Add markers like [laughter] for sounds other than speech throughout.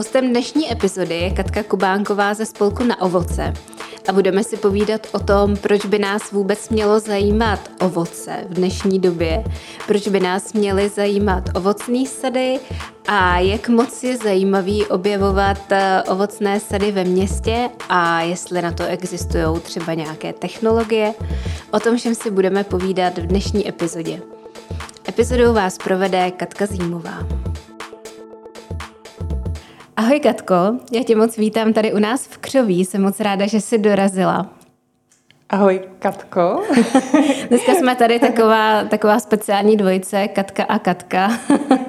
Hostem dnešní epizody je Katka Kubánková ze spolku na ovoce a budeme si povídat o tom, proč by nás vůbec mělo zajímat ovoce v dnešní době, proč by nás měly zajímat ovocné sady a jak moc je zajímavý objevovat eh, ovocné sady ve městě a jestli na to existují třeba nějaké technologie. O tom všem si budeme povídat v dnešní epizodě. Epizodou vás provede Katka Zímová. Ahoj Katko, já tě moc vítám tady u nás v Křoví, jsem moc ráda, že jsi dorazila. Ahoj Katko. [laughs] Dneska jsme tady taková, taková speciální dvojice, Katka a Katka.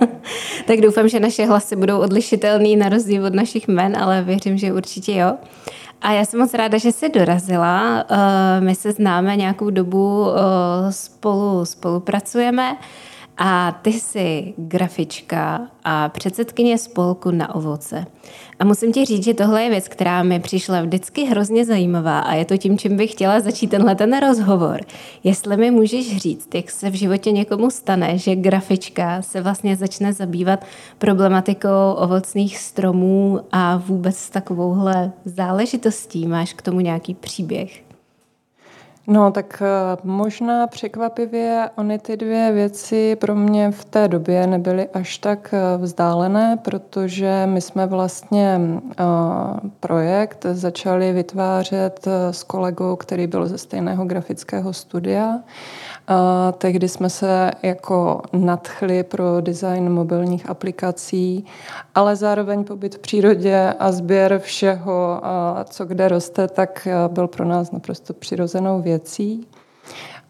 [laughs] tak doufám, že naše hlasy budou odlišitelný na rozdíl od našich men, ale věřím, že určitě jo. A já jsem moc ráda, že jsi dorazila. Eh, my se známe nějakou dobu, eh, spolu spolupracujeme. A ty jsi grafička a předsedkyně spolku na ovoce. A musím ti říct, že tohle je věc, která mi přišla vždycky hrozně zajímavá a je to tím, čím bych chtěla začít tenhle ten rozhovor. Jestli mi můžeš říct, jak se v životě někomu stane, že grafička se vlastně začne zabývat problematikou ovocných stromů a vůbec takovouhle záležitostí. Máš k tomu nějaký příběh? No, tak eh, možná překvapivě ony ty dvě věci pro mě v té době nebyly až tak eh, vzdálené, protože my jsme vlastně eh, projekt začali vytvářet s kolegou, který byl ze stejného grafického studia a tehdy jsme se jako nadchli pro design mobilních aplikací, ale zároveň pobyt v přírodě a sběr všeho, co kde roste, tak byl pro nás naprosto přirozenou věcí.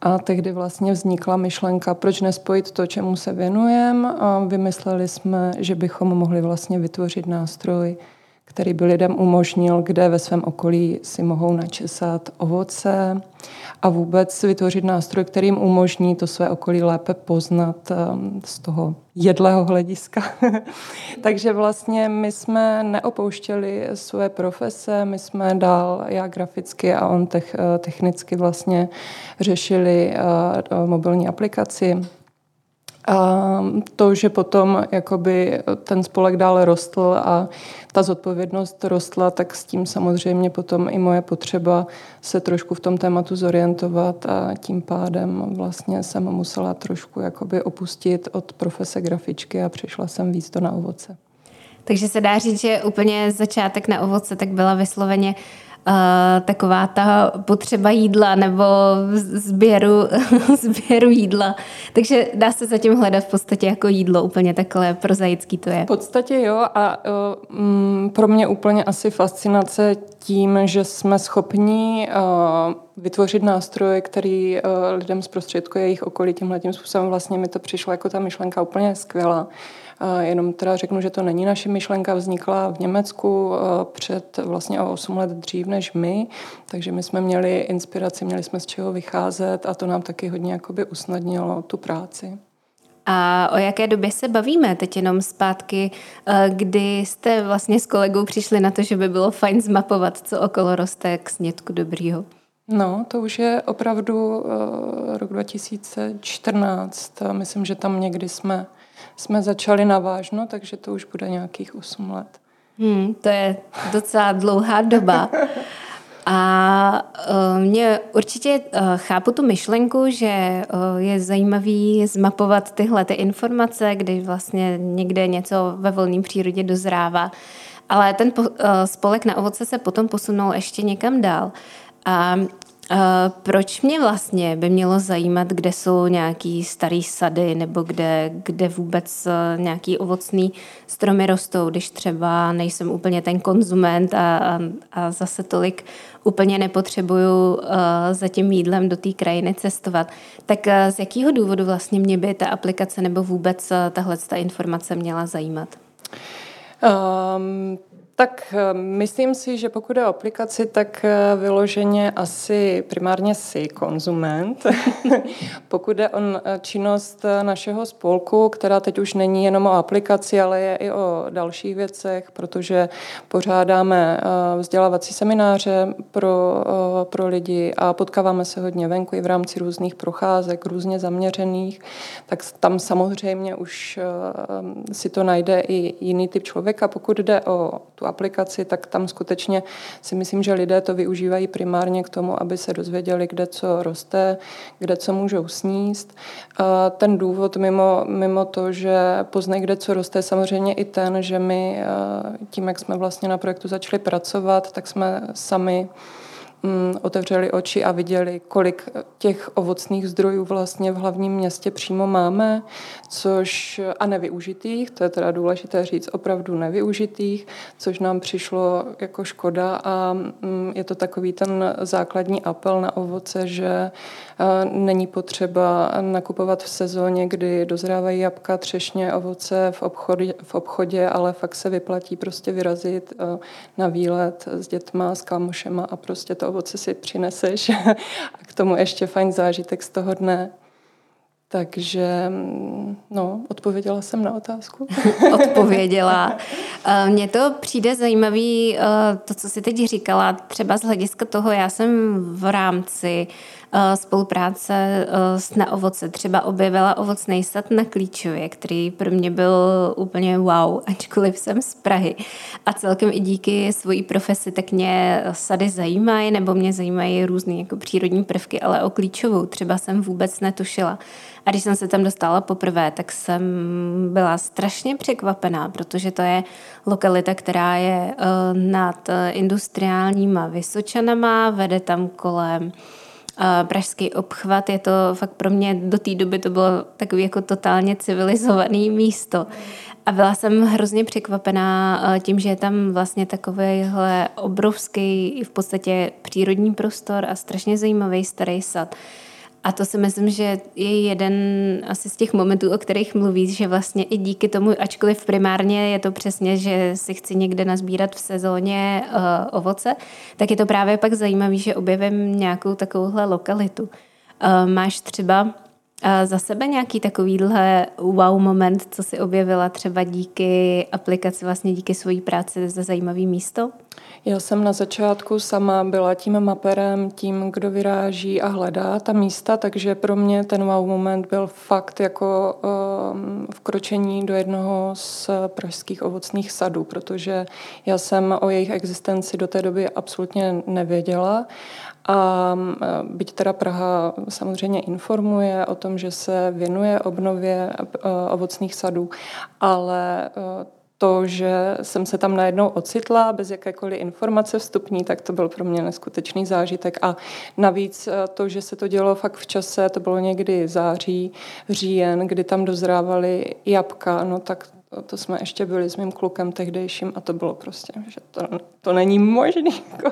A tehdy vlastně vznikla myšlenka, proč nespojit to, čemu se věnujeme. A vymysleli jsme, že bychom mohli vlastně vytvořit nástroj, který by lidem umožnil, kde ve svém okolí si mohou načesat ovoce a vůbec vytvořit nástroj, který jim umožní to své okolí lépe poznat um, z toho jedlého hlediska. [laughs] Takže vlastně my jsme neopouštěli své profese, my jsme dál, já graficky a on technicky vlastně řešili uh, mobilní aplikaci a to, že potom jakoby ten spolek dále rostl a ta zodpovědnost rostla, tak s tím samozřejmě potom i moje potřeba se trošku v tom tématu zorientovat a tím pádem vlastně jsem musela trošku jakoby opustit od profese grafičky a přišla jsem víc to na ovoce. Takže se dá říct, že úplně začátek na ovoce tak byla vysloveně uh, taková ta potřeba jídla nebo sběru, [laughs] sběru jídla. Takže dá se zatím hledat v podstatě jako jídlo, úplně takhle prozaický to je. V podstatě jo a um, pro mě úplně asi fascinace tím, že jsme schopni uh, vytvořit nástroj, který uh, lidem zprostředkuje jejich okolí tímhle tím způsobem. Vlastně mi to přišlo jako ta myšlenka úplně skvělá. Jenom teda řeknu, že to není naše myšlenka, vznikla v Německu před vlastně o 8 let dřív než my, takže my jsme měli inspiraci, měli jsme z čeho vycházet a to nám taky hodně jakoby usnadnilo tu práci. A o jaké době se bavíme? Teď jenom zpátky, kdy jste vlastně s kolegou přišli na to, že by bylo fajn zmapovat, co okolo roste k snědku dobrýho? No, to už je opravdu uh, rok 2014. Myslím, že tam někdy jsme jsme začali navážno, takže to už bude nějakých 8 let. Hmm, to je docela dlouhá doba. A uh, mě určitě uh, chápu tu myšlenku, že uh, je zajímavý zmapovat tyhle ty informace, kdy vlastně někde něco ve volné přírodě dozrává. Ale ten po, spolek na ovoce se potom posunul ještě někam dál. A proč mě vlastně by mělo zajímat, kde jsou nějaký starý sady nebo kde, kde vůbec e, nějaký ovocný stromy rostou, když třeba nejsem úplně ten konzument a, a, a zase tolik úplně nepotřebuju uh, za tím jídlem do té krajiny cestovat. Tak uh, z jakého důvodu vlastně mě by ta aplikace nebo vůbec uh, tahle ta informace měla zajímat? Um, Tak eh, myslím si, že pokud je o aplikaci, tak eh, vyloženě asi primárně si konzument. [laughs] pokud je o eh, činnost našeho spolku, která teď už není jenom o aplikaci, ale je i o dalších věcech, protože pořádáme vzdělávací semináře pro, pro lidi a potkáváme se hodně venku i v rámci různých procházek, různě zaměřených, tak tam samozřejmě už si to najde i jiný typ člověka. Pokud jde o tu aplikaci, tak tam skutečně si myslím, že lidé to využívají primárně k tomu, aby se dozvěděli, kde co roste, kde co můžou sníst. A ten důvod mimo, mimo to, že poznají, kde co roste, je samozřejmě i ten, že my tím, jak jsme vlastně na projektu začali pracovat, tak jsme sami Mm, otevřeli oči a viděli, kolik těch ovocných zdrojů vlastně v hlavním městě přímo máme, což a nevyužitých, to je teda důležité říct, opravdu nevyužitých, což nám přišlo jako škoda a mm, je to takový ten základní apel na ovoce, že není potřeba nakupovat v sezóně, kdy dozrávají jabka, třešně, ovoce v obchodě, v obchodě ale fakt se vyplatí prostě vyrazit na výlet s dětma, s kámošema a prostě to ovoce si přineseš [laughs] a k tomu ještě fajn zážitek z toho dne. Takže mm, no, odpověděla jsem na otázku. [laughs] odpověděla. Eh, mně to přijde zajímavý, eh, to, co jsi teď říkala, třeba z hlediska toho, já jsem v rámci spolupráce eh, s Na ovoce. Třeba objevila ovocný sad na Klíčově, který pro mě byl úplně wow, [laughs] ačkoliv jsem z Prahy. A celkem i díky svojí profesi tak mě sady zajímají, nebo mě zajímají různé jako přírodní prvky, ale o Klíčovou třeba jsem vůbec netušila. A když jsem se tam dostala poprvé, tak jsem byla strašně překvapená, protože to je lokalita, která je eh, nad industriálníma Vysočanama, vede tam kolem pražský obchvat, je to fakt pro mě do té doby to bylo takový jako totálně civilizovaný místo. A byla jsem hrozně překvapená eh, tím, že je tam vlastně takovýhle obrovský v podstatě přírodní prostor a strašně zajímavý starý sad. A to si myslím, že je jeden asi z těch momentů, o kterých mluvíš, že vlastně i díky tomu, ačkoliv primárně je to přesně, že si chci někde nazbírat v sezóně uh, ovoce, tak je to právě pak zajímavé, že objevím nějakou takovouhle lokalitu. Uh, máš třeba uh, za sebe nějaký takovýhle wow moment, co si objevila třeba díky aplikaci, vlastně díky svojí práci za zajímavý místo? Já jsem na začátku sama byla tím maperem, tím, kdo vyráží a hledá ta místa, takže pro mě ten wow moment byl fakt jako um, vkročení do jednoho z pražských ovocných sadů, protože já jsem o jejich existenci do té doby absolutně nevěděla. A byť teda Praha samozřejmě informuje o tom, že se věnuje obnově uh, ovocných sadů, ale uh, to, že jsem se tam najednou ocitla bez jakékoliv informace vstupní, tak to byl pro mě neskutečný zážitek. A navíc eh, to, že se to dělo fakt v čase, to bylo někdy září, říjen, kdy tam dozrávaly jabka, no tak to jsme ještě byli s mým klukem tehdejším a to bylo prostě, že to, to není možné, [laughs] jako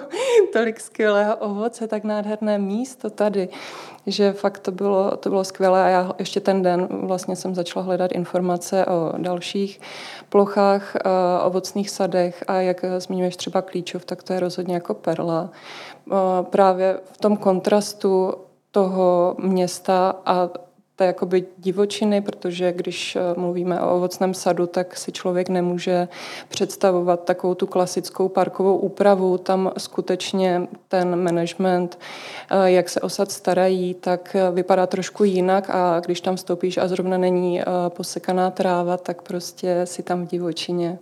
tolik skvělého ovoce, tak nádherné místo tady, že fakt to bylo, to bylo skvělé a já ještě ten den vlastně jsem začala hledat informace o dalších plochách, eh, ovocných sadech a jak zmiňuješ třeba Klíčov, tak to je rozhodně jako perla. Eh, právě v tom kontrastu toho města a té jakoby divočiny, protože když eh, mluvíme o ovocném sadu, tak si člověk nemůže představovat takovou tu klasickou parkovou úpravu. Tam skutečně ten management, eh, jak se osad starají, tak eh, vypadá trošku jinak a když tam vstoupíš a zrovna není posekaná tráva, tak prostě si tam v divočině.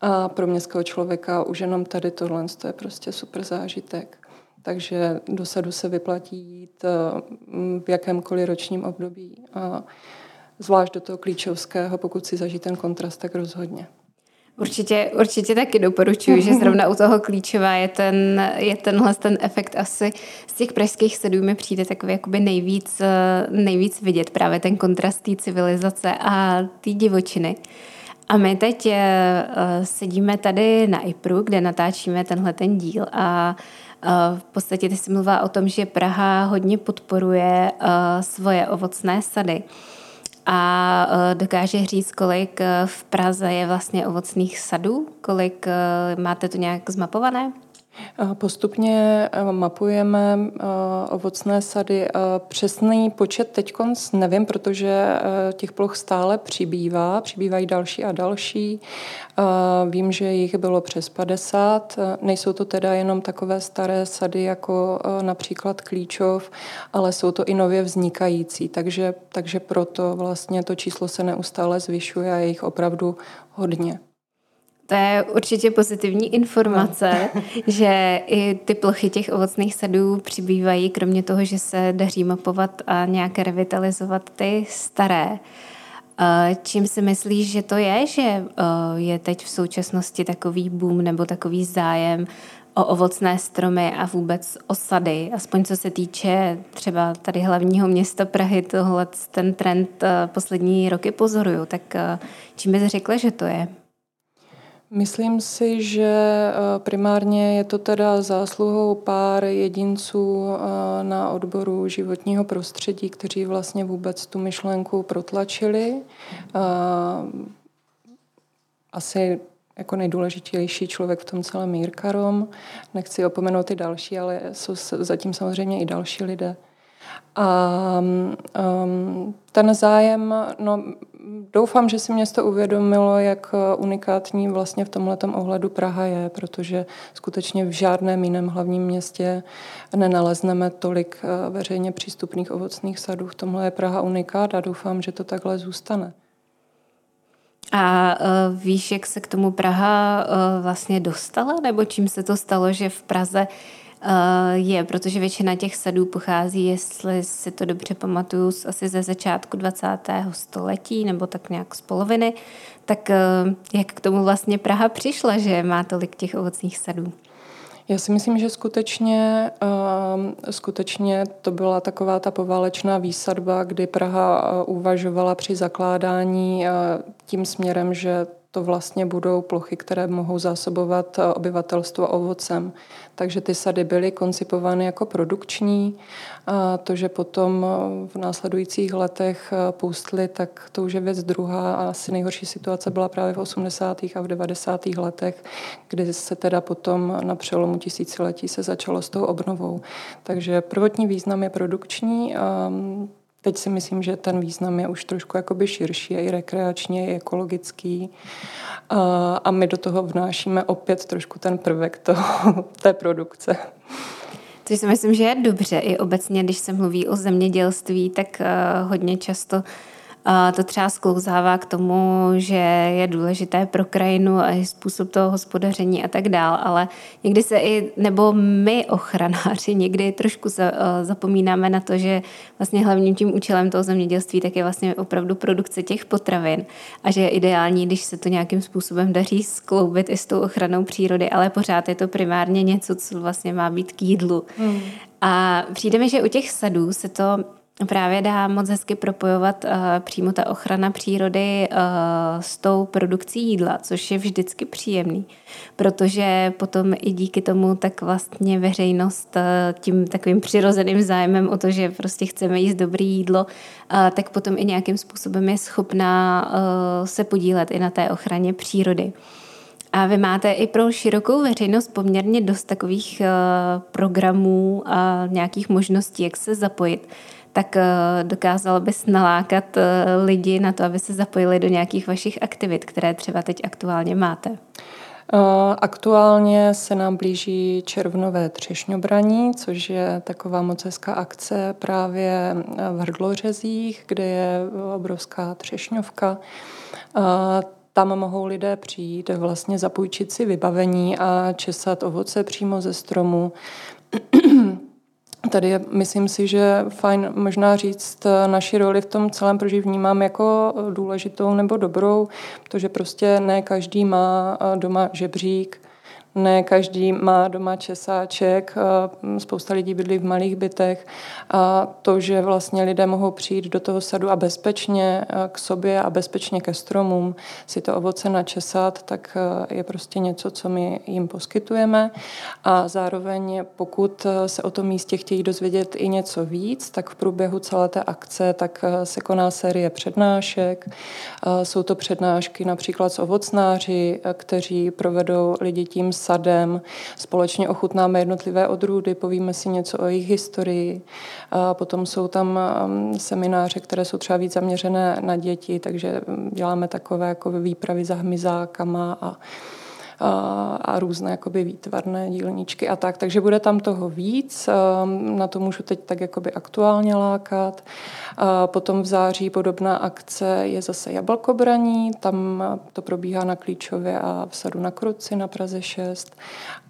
A pro městského člověka už jenom tady tohle to je prostě super zážitek takže do sadu se vyplatí jít eh, v jakémkoliv ročním období. A zvlášť do toho klíčovského, pokud si zažít ten kontrast, tak rozhodně. Určitě, určitě taky doporučuji, že zrovna u toho klíčová je, ten, je tenhle ten efekt asi z těch pražských sedů mi přijde takový jakoby nejvíc, eh, nejvíc vidět právě ten kontrast té civilizace a té divočiny. A my teď uh, sedíme tady na IPRu, kde natáčíme tenhle ten díl a v podstatě ty jsi mluvila o tom, že Praha hodně podporuje svoje ovocné sady. A dokáže říct, kolik v Praze je vlastně ovocných sadů? Kolik máte to nějak zmapované? Postupně mapujeme ovocné sady. Přesný počet teď nevím, protože těch ploch stále přibývá, přibývají další a další. Vím, že jich bylo přes 50. Nejsou to teda jenom takové staré sady jako například Klíčov, ale jsou to i nově vznikající, takže, takže proto vlastně to číslo se neustále zvyšuje a je jich opravdu hodně. To je určitě pozitivní informace, no. [laughs] že i ty plochy těch ovocných sadů přibývají, kromě toho, že se daří mapovat a nějak revitalizovat ty staré. Eh, čím si myslíš, že to je, že eh, je teď v současnosti takový boom nebo takový zájem o ovocné stromy a vůbec osady, aspoň co se týče třeba tady hlavního města Prahy, tohle ten trend eh, poslední roky pozoruju, tak čím bys řekla, že to je? Myslím si, že eh, primárně je to teda zásluhou pár jedinců eh, na odboru životního prostředí, kteří vlastně vůbec tu myšlenku protlačili. Eh, asi jako nejdůležitější člověk v tom celém Mírka Rom. Nechci opomenout ty další, ale jsou zatím samozřejmě i další lidé. A um, ten zájem, no, doufám, že si město uvědomilo, jak unikátní vlastně v tomhle ohledu Praha je, protože skutečně v žádném jiném hlavním městě nenalezneme tolik eh, veřejně přístupných ovocných sadů. V tomhle je Praha unikát a doufám, že to takhle zůstane. A uh, víš, jak se k tomu Praha uh, vlastně dostala, nebo čím se to stalo, že v Praze Eh, je, protože většina těch sadů pochází, jestli si to dobře pamatuju, asi ze začátku 20. století nebo tak nějak z poloviny. Tak eh, jak k tomu vlastně Praha přišla, že má tolik těch ovocných sadů? Já si myslím, že skutečně, uh, skutečně to byla taková ta poválečná výsadba, kdy Praha uh, uvažovala při zakládání tím směrem, že to vlastně budou plochy, které mohou zásobovat obyvatelstvo ovocem. Takže ty sady byly koncipovány jako produkční. A to, že potom v následujících letech pustly, tak to už je věc druhá. A asi nejhorší situace byla právě v 80. a v 90. letech, kdy se teda potom na přelomu tisíciletí se začalo s tou obnovou. Takže prvotní význam je produkční. A Teď si myslím, že ten význam je už trošku jakoby širší, i rekreačně, i ekologický. A, a my do toho vnášíme opět trošku ten prvek toho, [laughs] té produkce. Což si myslím, že je dobře. I obecně, když se mluví o zemědělství, tak uh, hodně často to třeba sklouzává k tomu, že je důležité pro krajinu a i způsob toho hospodaření a tak dál, ale někdy se i, nebo my ochranáři někdy trošku zapomínáme na to, že vlastně hlavním tím účelem toho zemědělství tak je vlastně opravdu produkce těch potravin a že je ideální, když se to nějakým způsobem daří skloubit i s tou ochranou přírody, ale pořád je to primárně něco, co vlastně má být k jídlu. Hmm. A přijde mi, že u těch sadů se to právě dá moc hezky propojovat uh, přímo ta ochrana přírody uh, s tou produkcí jídla, což je vždycky příjemný, protože potom i díky tomu tak vlastně veřejnost uh, tím takovým přirozeným zájmem o to, že prostě chceme jíst dobré jídlo, uh, tak potom i nějakým způsobem je schopná uh, se podílet i na té ochraně přírody. A vy máte i pro širokou veřejnost poměrně dost takových uh, programů a nějakých možností, jak se zapojit tak eh, dokázal bys nalákat eh, lidi na to, aby se zapojili do nějakých vašich aktivit, které třeba teď aktuálně máte? Eh, aktuálně se nám blíží červnové třešňobraní, což je taková moc hezká akce právě v Hrdlořezích, kde je obrovská třešňovka. Tam mohou lidé přijít, vlastně zapůjčit si vybavení a česat ovoce přímo ze stromu. Tady je, myslím si, že fajn možná říct eh, naši roli v tom celém, proč vnímám jako důležitou nebo dobrou, protože prostě ne každý má eh, doma žebřík, Ne každý má doma česáček, spousta lidí bydlí v malých bytech a to, že vlastně lidé mohou přijít do toho sadu a bezpečně k sobě a bezpečně ke stromům si to ovoce načesat, tak je prostě něco, co my jim poskytujeme a zároveň pokud se o tom místě chtějí dozvědět i něco víc, tak v průběhu celé té akce tak se koná série přednášek. Jsou to přednášky například s ovocnáři, kteří provedou lidi tím sadem. Společně ochutnáme jednotlivé odrůdy, povíme si něco o jejich historii. A potom jsou tam um, semináře, které jsou třeba víc zaměřené na děti, takže děláme takové jako výpravy za hmyzákama a a, různé jakoby výtvarné dílničky a tak. Takže bude tam toho víc, na to můžu teď tak jakoby aktuálně lákat. Potom v září podobná akce je zase jablkobraní, tam to probíhá na Klíčově a v sadu na Kruci na Praze 6.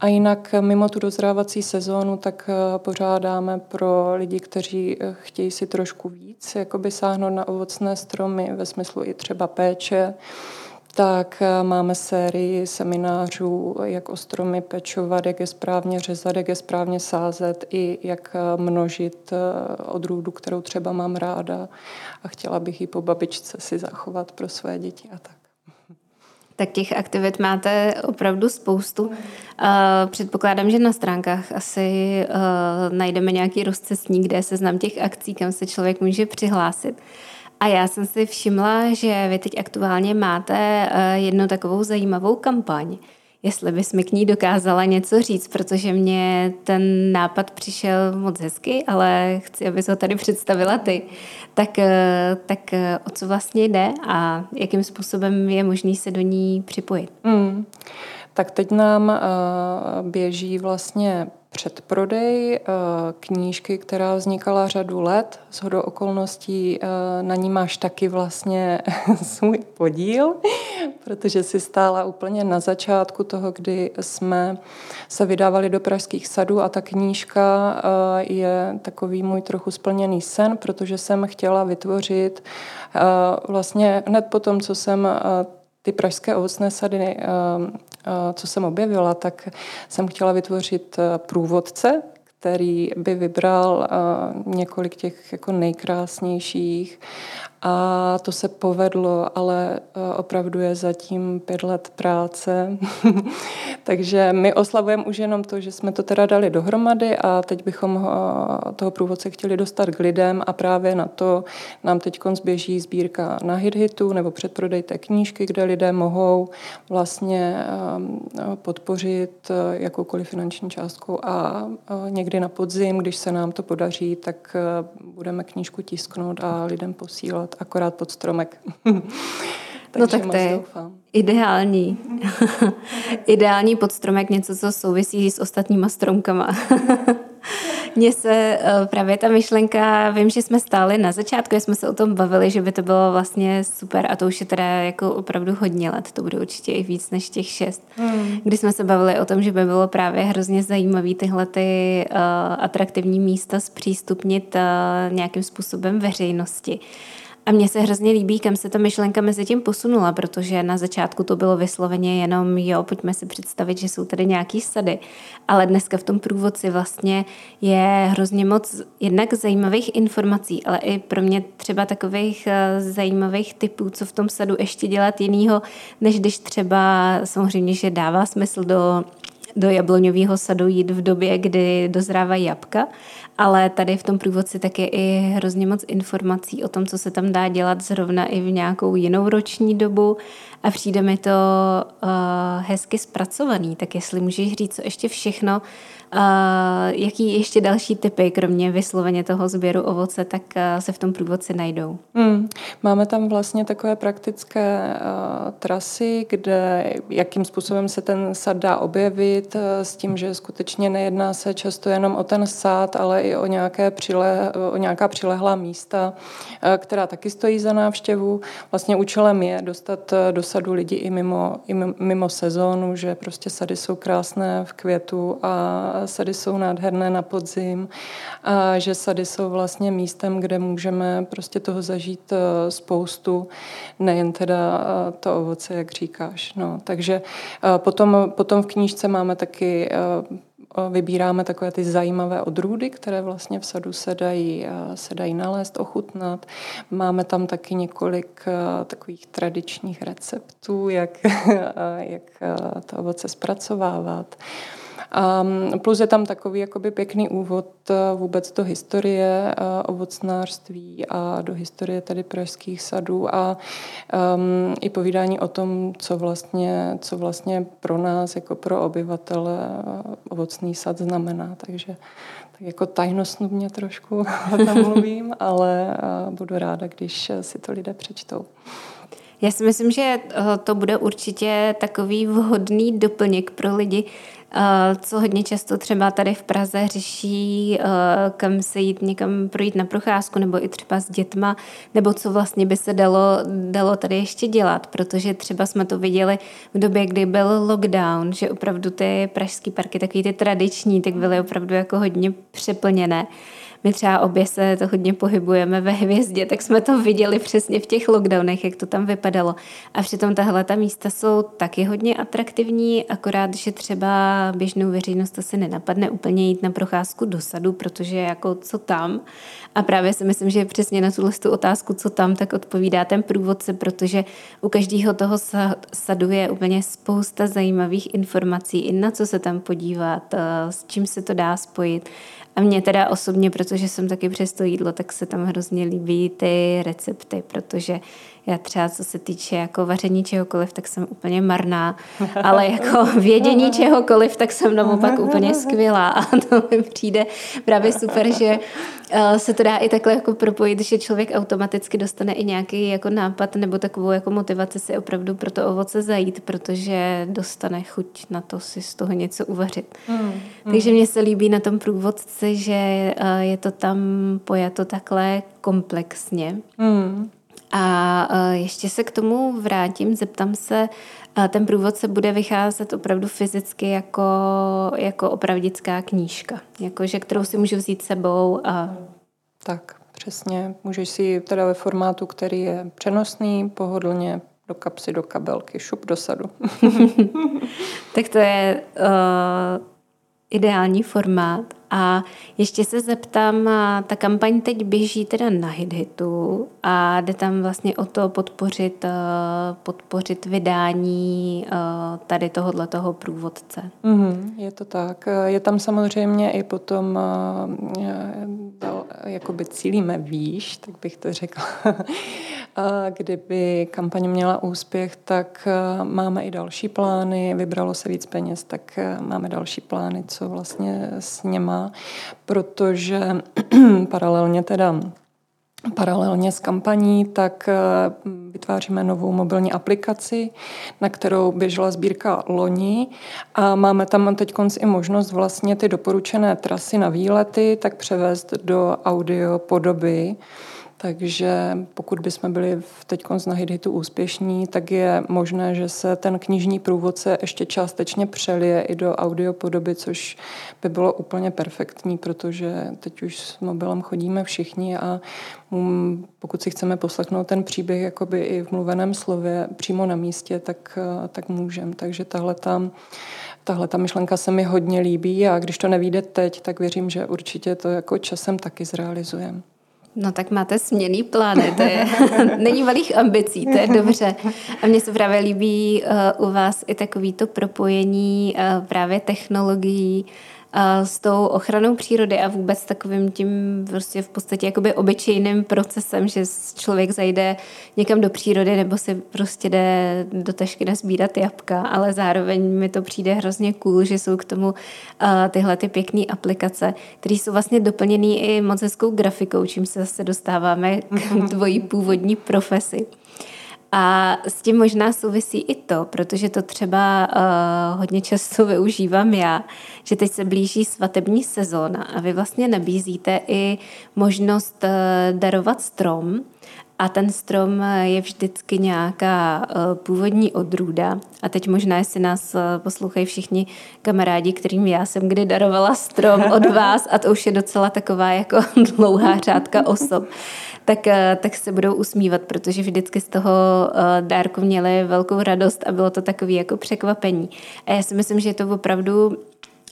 A jinak mimo tu dozrávací sezónu tak pořádáme pro lidi, kteří e, chtějí si trošku víc jakoby sáhnout na ovocné stromy ve smyslu i třeba péče, tak eh, máme sérii seminářů, jak o stromy pečovat, jak je správně řezat, jak je správně sázet i jak eh, množit eh, odrůdu, kterou třeba mám ráda a chtěla bych ji po babičce si zachovat pro své děti a tak. Tak těch aktivit máte opravdu spoustu. Předpokládám, že na stránkách asi najdeme nějaký rozcestník, kde se znám těch akcí, kam se člověk může přihlásit. A já jsem si všimla, že vy teď aktuálně máte eh, jednu takovou zajímavou kampaň. Jestli bys mi k ní dokázala něco říct, protože mě ten nápad přišel moc hezky, ale chci, abys ho tady představila ty. Tak, eh, tak eh, o co vlastně jde a jakým způsobem je možný se do ní připojit? Mm. Tak teď nám běží vlastně předprodej eh, knížky, která vznikala řadu let. S hodou okolností eh, na ní máš taky vlastně [laughs] svůj podíl, protože si stála úplně na začátku toho, kdy jsme se vydávali do pražských sadů a ta knížka eh, je takový můj trochu splněný sen, protože jsem chtěla vytvořit vlastně hned po tom, co jsem ty pražské ovocné sady co jsem objevila, tak jsem chtěla vytvořit eh, průvodce, který by vybral eh, několik těch jako nejkrásnějších a to se povedlo, ale eh, opravdu je zatím pět let práce. [laughs] Takže my oslavujeme už jenom to, že jsme to teda dali dohromady a teď bychom toho průvodce chtěli dostat k lidem a právě na to nám teď zběží sbírka na HitHitu nebo předprodej té knížky, kde lidé mohou vlastně eh, podpořit jakoukoliv finanční částkou a někdy na podzim, když se nám to podaří, tak budeme knížku tisknout a lidem posílat akorát pod stromek. [laughs] no tak to je doufám. ideální. [laughs] ideální podstromek, něco, co souvisí s ostatníma stromkama. [laughs] Mně se eh, právě ta myšlenka, vím, že jsme stáli na začátku, jsme se o tom bavili, že by to bylo vlastně super a to už je teda jako opravdu hodně let, to bude určitě i víc než těch šest, hmm. kdy jsme se bavili o tom, že by bylo právě hrozně zajímavý tyhle ty uh, atraktivní místa zpřístupnit uh, nějakým způsobem veřejnosti. A mně se hrozně líbí, kam se ta myšlenka mezi tím posunula, protože na začátku to bylo vysloveně jenom, jo, pojďme si představit, že jsou tady nějaký sady, ale dneska v tom průvodci vlastně je hrozně moc jednak zajímavých informací, ale i pro mě třeba takových eh, zajímavých typů, co v tom sadu ještě dělat jinýho, než když třeba samozřejmě, že dává smysl do do jabloňového sadu jít v době, kdy dozrávají jabka, ale tady v tom průvodci tak je i hrozně moc informací o tom, co se tam dá dělat zrovna i v nějakou jinou roční dobu a přijde mi to uh, hezky zpracovaný. Tak jestli můžeš říct, co ještě všechno Uh, jaký ještě další typy, kromě vysloveně toho sběru ovoce, tak uh, se v tom průvodci najdou? Hmm. Máme tam vlastně takové praktické uh, trasy, kde jakým způsobem se ten sad dá objevit, uh, s tím, že skutečně nejedná se často jenom o ten sad, ale i o, nějaké přile, o nějaká přilehlá místa, uh, která taky stojí za návštěvu. Vlastně účelem je dostat do sadu lidi i mimo, i mimo sezónu, že prostě sady jsou krásné v květu a sady jsou nádherné na podzim a že sady jsou vlastně místem, kde můžeme prostě toho zažít eh, spoustu, nejen teda eh, to ovoce, jak říkáš. No, takže eh, potom, potom v knížce máme taky Vybíráme takové ty zajímavé odrůdy, které vlastně v sadu se dají, se dají nalézt, ochutnat. Máme tam taky několik takových tradičních receptů, jak, [laughs] jak to ovoce zpracovávat. A plus je tam takový jakoby pěkný úvod eh, vůbec do historie eh, ovocnářství a do historie tady pražských sadů a um, i povídání o tom, co vlastně, co vlastně pro nás, jako pro obyvatele, eh, ovocný sad znamená. Takže tak jako tajnostnu mě trošku [laughs] tam mluvím, ale budu ráda, když si to lidé přečtou. Já si myslím, že to bude určitě takový vhodný doplněk pro lidi, co hodně často třeba tady v Praze řeší, eh, kam se jít někam projít na procházku, nebo i třeba s dětma, nebo co vlastně by se dalo, dalo tady ještě dělat, protože třeba jsme to viděli v době, kdy byl lockdown, že opravdu ty pražské parky, takový ty tradiční, tak byly opravdu jako hodně přeplněné my třeba obě se to hodně pohybujeme ve hvězdě, tak jsme to viděli přesně v těch lockdownech, jak to tam vypadalo. A přitom tahle ta místa jsou taky hodně atraktivní, akorát, že třeba běžnou veřejnost se nenapadne úplně jít na procházku do sadu, protože jako co tam. A právě si myslím, že přesně na tuhle tu otázku, co tam, tak odpovídá ten průvodce, protože u každého toho sadu je úplně spousta zajímavých informací, i na co se tam podívat, eh, s čím se to dá spojit. A mě teda osobně, protože jsem taky přes to jídlo, tak se tam hrozně líbí ty recepty, protože já třeba co se týče jako vaření čehokoliv, tak jsem úplně marná, ale jako [laughs] vědění čehokoliv, tak jsem naopak úplně [laughs] skvělá a to mi přijde právě super, že eh, se to dá i takhle jako propojit, že člověk automaticky dostane i nějaký jako nápad nebo takovou jako motivaci si opravdu pro to ovoce zajít, protože dostane chuť na to si z toho něco uvařit. Mm, mm. Takže mně se líbí na tom průvodci, že eh, je to tam pojato takhle komplexně. Mm. A e, ještě se k tomu vrátím, zeptám se, e, ten průvod se bude vycházet opravdu fyzicky jako, jako opravdická knížka, jakože, kterou si můžu vzít sebou. A... Tak, přesně. Můžeš si teda ve formátu, který je přenosný, pohodlně do kapsy, do kabelky, šup do sadu. [laughs] tak to je uh, ideální formát. A ještě se zeptám, ta kampaň teď běží teda na HitHitu a jde tam vlastně o to podpořit, podpořit vydání tady tohohle toho průvodce. Mm-hmm, je to tak. Je tam samozřejmě i potom, jakoby cílíme výš, tak bych to řekla. Kdyby kampaň měla úspěch, tak máme i další plány. Vybralo se víc peněz, tak máme další plány, co vlastně s něma protože [clears throat] paralelně teda Paralelně s kampaní tak eh, vytváříme novou mobilní aplikaci, na kterou běžela sbírka loni a máme tam teď i možnost vlastně ty doporučené trasy na výlety tak převést do audio podoby. Takže pokud bychom byli teď na Hidhitu úspěšní, tak je možné, že se ten knižní průvodce ještě částečně přelije i do audiopodoby, což by bylo úplně perfektní, protože teď už s mobilem chodíme všichni a mm, pokud si chceme poslechnout ten příběh jakoby i v mluveném slově přímo na místě, tak, tak můžeme. Takže tahle tam Tahle ta myšlenka se mi hodně líbí a když to nevíde teď, tak věřím, že určitě to jako časem taky zrealizujeme. No tak máte směný plány, to je, [laughs] není malých ambicí, to je dobře. A mně se právě líbí uh, u vás i takovýto propojení uh, právě technologií, s tou ochranou přírody a vůbec takovým tím prostě v podstatě jakoby obyčejným procesem, že člověk zajde někam do přírody nebo si prostě jde do tašky nasbírat jabka, ale zároveň mi to přijde hrozně cool, že jsou k tomu tyhle ty pěkné aplikace, které jsou vlastně doplněné i moc hezkou grafikou, čím se zase dostáváme k tvojí původní profesi. A s tím možná souvisí i to, protože to třeba uh, hodně často [laughs] využívám já, že teď se blíží svatební sezóna a vy vlastně nabízíte i možnost uh, darovat strom a ten strom je vždycky nějaká původní odrůda. A teď možná, jestli nás poslouchají všichni kamarádi, kterým já jsem kdy darovala strom [laughs] od vás, a to už je docela taková jako [laughs] dlouhá řádka osob, tak, eh, tak se budou usmívat, protože vždycky z toho dárku měli velkou radost a bylo to takové jako překvapení. A já si myslím, že je to opravdu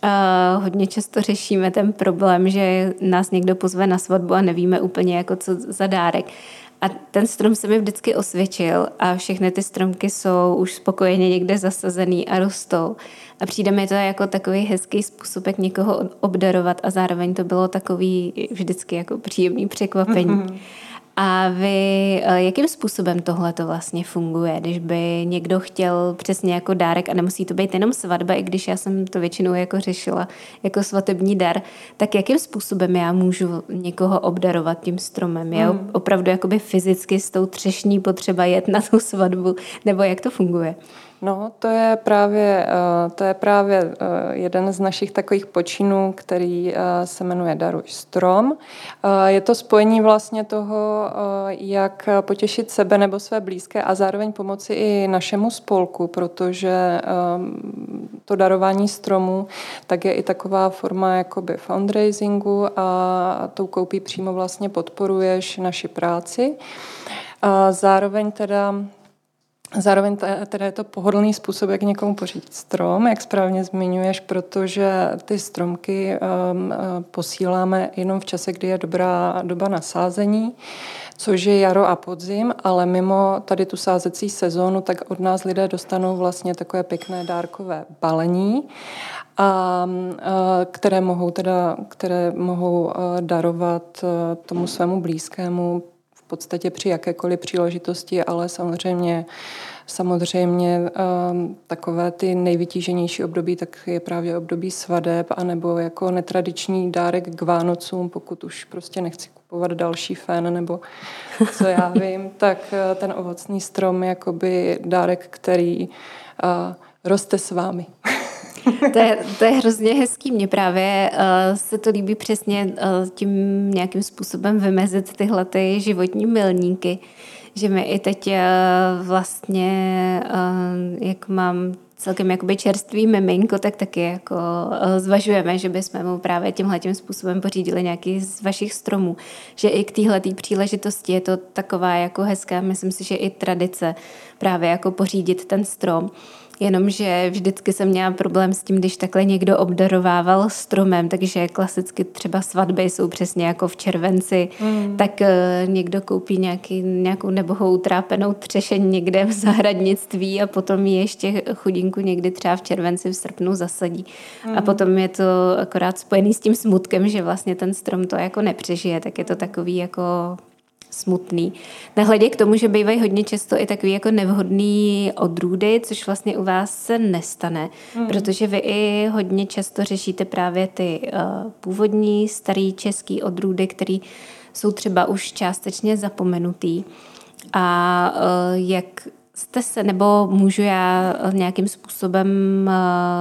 Uh, hodně často řešíme ten problém, že nás někdo pozve na svatbu a nevíme úplně jako co za dárek. A ten strom se mi vždycky osvědčil a všechny ty stromky jsou už spokojeně někde zasazený a rostou. A přijde mi to jako takový hezký způsob, jak někoho obdarovat a zároveň to bylo takový vždycky jako příjemný překvapení. Mm-hmm. A vy, eh, jakým způsobem tohle to vlastně funguje, když by někdo chtěl přesně jako dárek a nemusí to být jenom svatba, i když já jsem to většinou jako řešila jako svatební dar, tak jakým způsobem já můžu někoho obdarovat tím stromem? Je hmm. opravdu jakoby fyzicky s tou třešní potřeba jet na tu svatbu, nebo jak to funguje? No, to je právě, eh, to je právě eh, jeden z našich takových počinů, který eh, se jmenuje Daruj strom. Je to spojení vlastně toho, jak potěšit sebe nebo své blízké a zároveň pomoci i našemu spolku, protože to darování stromu tak je i taková forma jakoby fundraisingu a tou koupí přímo vlastně podporuješ naši práci. A zároveň teda Zároveň teda je to pohodlný způsob, jak někomu pořídit strom, jak správně zmiňuješ, protože ty stromky um, uh, posíláme jenom v čase, kdy je dobrá doba na sázení, což je jaro a podzim, ale mimo tady tu sázecí sezónu, tak od nás lidé dostanou vlastně takové pěkné dárkové balení, a, uh, které mohou teda, které mohou uh, darovat tomu svému blízkému podstatě při jakékoliv příležitosti, ale samozřejmě Samozřejmě um, takové ty nejvytíženější období, tak je právě období svadeb, anebo jako netradiční dárek k Vánocům, pokud už prostě nechci kupovat další fén, nebo co já [laughs] vím, tak uh, ten ovocný strom je jakoby dárek, který uh, roste s vámi. To, je, to je hrozně hezký. Mně právě uh, se to líbí přesně uh, tím nějakým způsobem vymezit tyhle ty životní milníky, že my i teď uh, vlastně, uh, jak mám celkem jakoby čerstvý miminko, tak taky jako zvažujeme, že bychom mu právě tímhle tím způsobem pořídili nějaký z vašich stromů. Že i k téhle příležitosti je to taková jako hezká, myslím si, že i tradice právě jako pořídit ten strom. Jenomže vždycky jsem měla problém s tím, když takhle někdo obdarovával stromem, takže klasicky třeba svatby jsou přesně jako v červenci, mm. tak uh, někdo koupí nějaký, nějakou nebohou trápenou třešeň někde v zahradnictví a potom ji ještě chudinku někdy třeba v červenci, v srpnu zasadí. Mm. A potom je to akorát spojený s tím smutkem, že vlastně ten strom to jako nepřežije, tak je to takový jako smutný. Nehledě k tomu, že bývají hodně často i takový jako nevhodný odrůdy, což vlastně u vás se nestane, mm. protože vy i hodně často řešíte právě ty uh, původní starý český odrůdy, které jsou třeba už částečně zapomenutý. A uh, jak jste se, nebo můžu já nějakým způsobem uh,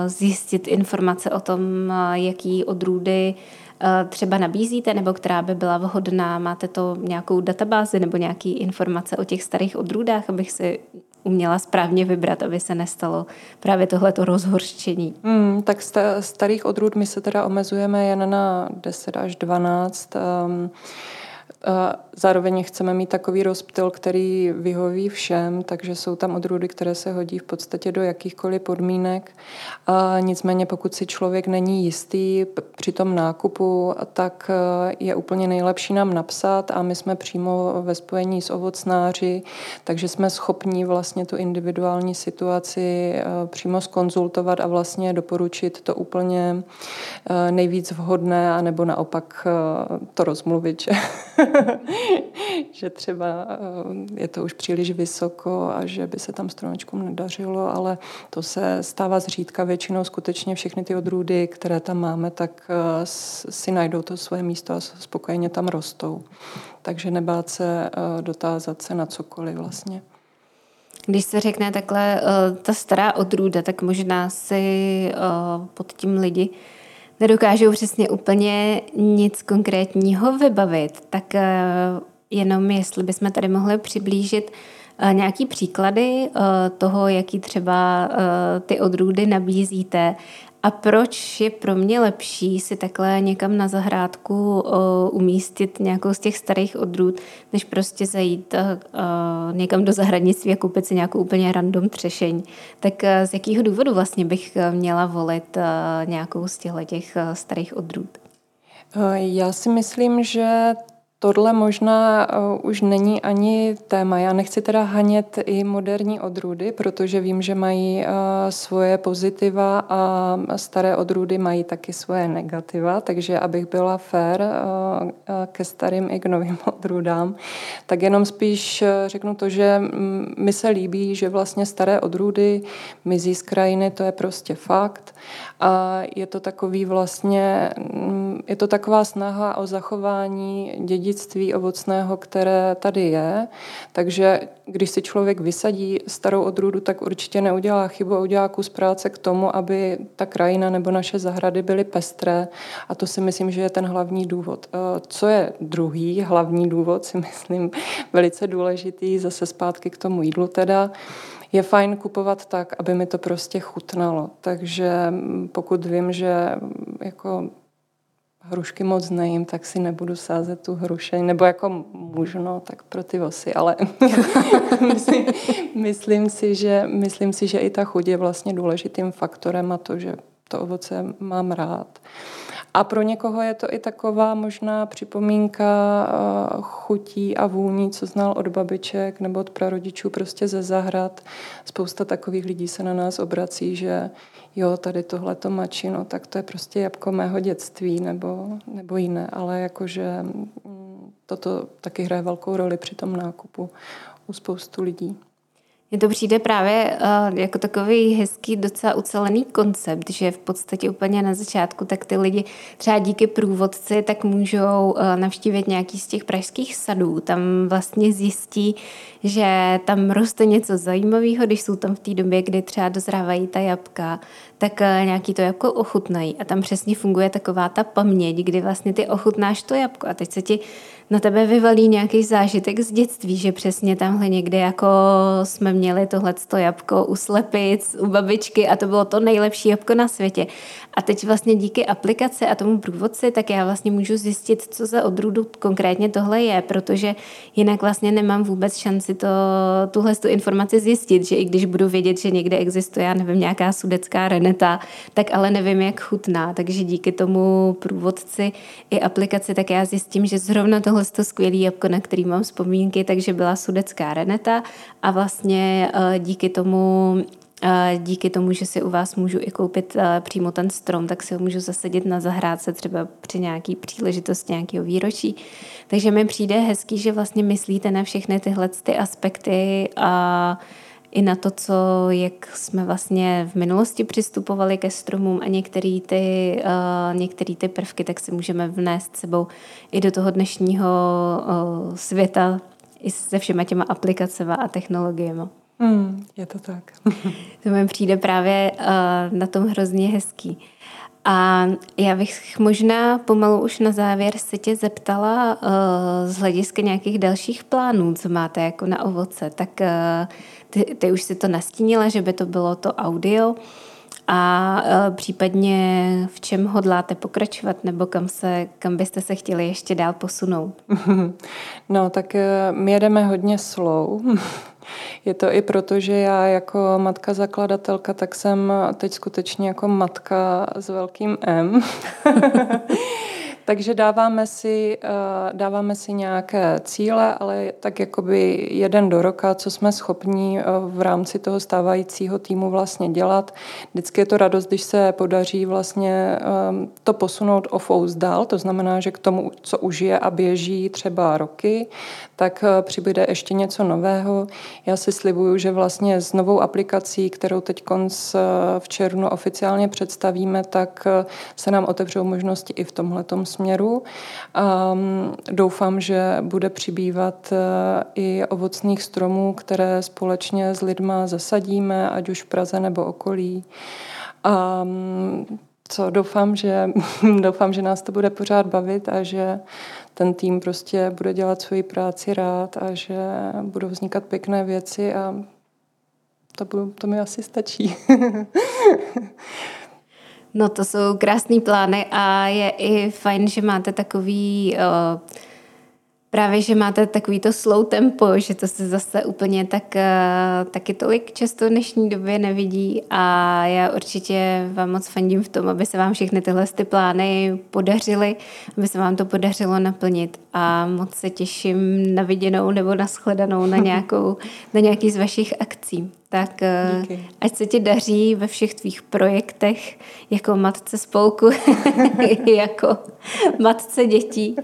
zjistit informace o tom, uh, jaký odrůdy Eh, třeba nabízíte, nebo která by byla vhodná? Máte to nějakou databázi nebo nějaký informace o těch starých odrůdách, abych si uměla správně vybrat, aby se nestalo právě tohleto rozhorštění? Hmm, tak starých odrůd my se teda omezujeme jen na 10 až 12. Um, Zároveň chceme mít takový rozptyl, který vyhoví všem, takže jsou tam odrůdy, které se hodí v podstatě do jakýchkoliv podmínek. A nicméně pokud si člověk není jistý při tom nákupu, tak e, je úplně nejlepší nám napsat a my jsme přímo ve spojení s ovocnáři, takže jsme schopni vlastně tu individuální situaci e, přímo skonzultovat a vlastně doporučit to úplně e, nejvíc vhodné, anebo naopak to rozmluvit, [laughs] [laughs] že třeba eh, je to už příliš vysoko a že by se tam stromečkům nedařilo, ale to se stává zřídka. Většinou skutečně všechny ty odrůdy, které tam máme, tak eh, si najdou to svoje místo a spokojeně tam rostou. Takže nebát se eh, dotázat se na cokoliv vlastně. Když se řekne takhle ta stará odrůda, tak možná si pod tím lidi nedokážou přesně úplně nic konkrétního vybavit, tak eh, jenom jestli bychom tady mohli přiblížit uh, nějaký příklady uh, toho, jaký třeba ty odrůdy nabízíte a proč je pro mě lepší si takhle někam na zahrádku uh, umístit nějakou z těch starých odrůd, než prostě zajít uh, někam do zahradnictví a koupit si nějakou úplně random třešeň. Tak z jakého důvodu vlastně bych měla volit nějakou z těchto těch starých odrůd? Já si myslím, že Tohle možná uh, už není ani téma. Já nechci teda hanět i moderní odrůdy, protože vím, že mají uh, svoje pozitiva a staré odrůdy mají taky svoje negativa, takže abych byla fair uh, ke starým i k novým [laughs] odrůdám, tak jenom spíš řeknu to, že mi se líbí, že vlastně staré odrůdy mizí z krajiny, to je prostě fakt a je to takový vlastně, mm, je to taková snaha o zachování dědictví ovocného, které tady je. Takže když si člověk vysadí starou odrůdu, tak určitě neudělá chybu a udělá kus práce k tomu, aby ta krajina nebo naše zahrady byly pestré. A to si myslím, že je ten hlavní důvod. E, co je druhý hlavní důvod, si [laughs] myslím velice důležitý, zase zpátky k tomu jídlu teda, je fajn kupovat tak, aby mi to prostě chutnalo. Takže pokud vím, že jako hrušky moc nejím, tak si nebudu sázet tu hrušeň, nebo jako můžu, no, tak pro ty vosy, ale [laughs] myslím, myslím, si, že, myslím si, že i ta chuť je vlastně důležitým faktorem a to, že to ovoce mám rád. A pro někoho je to i taková možná připomínka eh, chutí a vůní, co znal od babiček nebo od prarodičů prostě ze zahrad. Spousta takových lidí se na nás obrací, že jo, tady tohle to mačino, tak to je prostě jabko mého dětství nebo, nebo jiné, ale jakože mm, toto taky hraje velkou roli při tom nákupu u spoustu lidí. Mně to přijde právě uh, jako takový hezký, docela ucelený koncept, že v podstatě úplně na začátku tak ty lidi třeba díky průvodci tak můžou uh, navštívit nějaký z těch pražských sadů. Tam vlastně zjistí, že tam roste něco zajímavého, když jsou tam v té době, kdy třeba dozrávají ta jabka, tak uh, nějaký to jabko ochutnají. A tam přesně funguje taková ta paměť, kdy vlastně ty ochutnáš to jabko a teď se ti na tebe vyvalí nějaký zážitek z dětství, že přesně tamhle někde jako jsme měli tohle jabko u slepic, u babičky a to bylo to nejlepší jabko na světě. A teď vlastně díky aplikaci a tomu průvodci, tak já vlastně můžu zjistit, co za odrůdu konkrétně tohle je, protože jinak vlastně nemám vůbec šanci to, tuhle tu informaci zjistit, že i když budu vědět, že někde existuje, já nevím, nějaká sudecká reneta, tak ale nevím, jak chutná. Takže díky tomu průvodci i aplikaci, tak já zjistím, že zrovna tohle to skvělý jabko, na který mám vzpomínky, takže byla sudecká reneta a vlastně eh, díky tomu díky tomu, že si u vás můžu i koupit eh, přímo ten strom, tak si ho můžu zasadit na zahrádce třeba při nějaký příležitosti nějakého výročí. Takže mi přijde hezký, že vlastně myslíte na všechny tyhle ty aspekty a i na to, co, jak jsme vlastně v minulosti přistupovali ke stromům a některé ty, uh, některý ty prvky, tak si můžeme vnést sebou i do toho dnešního uh, světa i se všema těma aplikacemi a technologiemi. Hmm, je to tak. [laughs] to mi přijde právě uh, na tom hrozně hezký. A já bych možná pomalu už na závěr se tě zeptala uh, z hlediska nějakých dalších plánů, co máte jako na ovoce. Tak uh, ty, ty už si to nastínila, že by to bylo to audio a uh, případně v čem hodláte pokračovat nebo kam, se, kam byste se chtěli ještě dál posunout? [laughs] No, tak my jedeme hodně slow. [laughs] Je to i proto, že já jako matka zakladatelka, tak jsem teď skutečně jako matka s velkým M. [laughs] Takže dáváme si, eh, dáváme si nějaké cíle, ale tak jakoby jeden do roka, co jsme schopni eh, v rámci toho stávajícího týmu vlastně dělat. Vždycky je to radost, když se podaří vlastně eh, to posunout o fous dál, to znamená, že k tomu, co už je a běží třeba roky, tak přibude ještě něco nového. Já si slibuju, že vlastně s novou aplikací, kterou teď konc v červnu oficiálně představíme, tak se nám otevřou možnosti i v tomhletom směru. Mm, doufám, že bude přibývat e, i ovocných stromů, které společně s lidma zasadíme, ať už v Praze nebo okolí. Mm, co doufám, že [laughs] doufám, že nás to bude pořád bavit a že ten tým prostě bude dělat svoji práci rád a že budou vznikat pěkné věci a to, budu, to mi asi stačí. [laughs] no to jsou krásné plány a je i fajn, že máte takový uh, Právě, že máte takový to slow tempo, že to se zase úplně tak, taky tolik často v dnešní době nevidí a já určitě vám moc fandím v tom, aby se vám všechny tyhle ty plány podařily, aby se vám to podařilo naplnit a moc se těším na viděnou nebo na shledanou na, [laughs] nějakou, na nějaký z vašich akcí. Tak eh, Díky. ať se ti daří ve všech tvých projektech jako matce spolku, [laughs] jako matce dětí.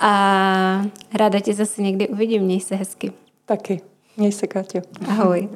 A ráda tě zase někdy uvidím. Měj se hezky. Taky. Měj se, Káťo. Ahoj.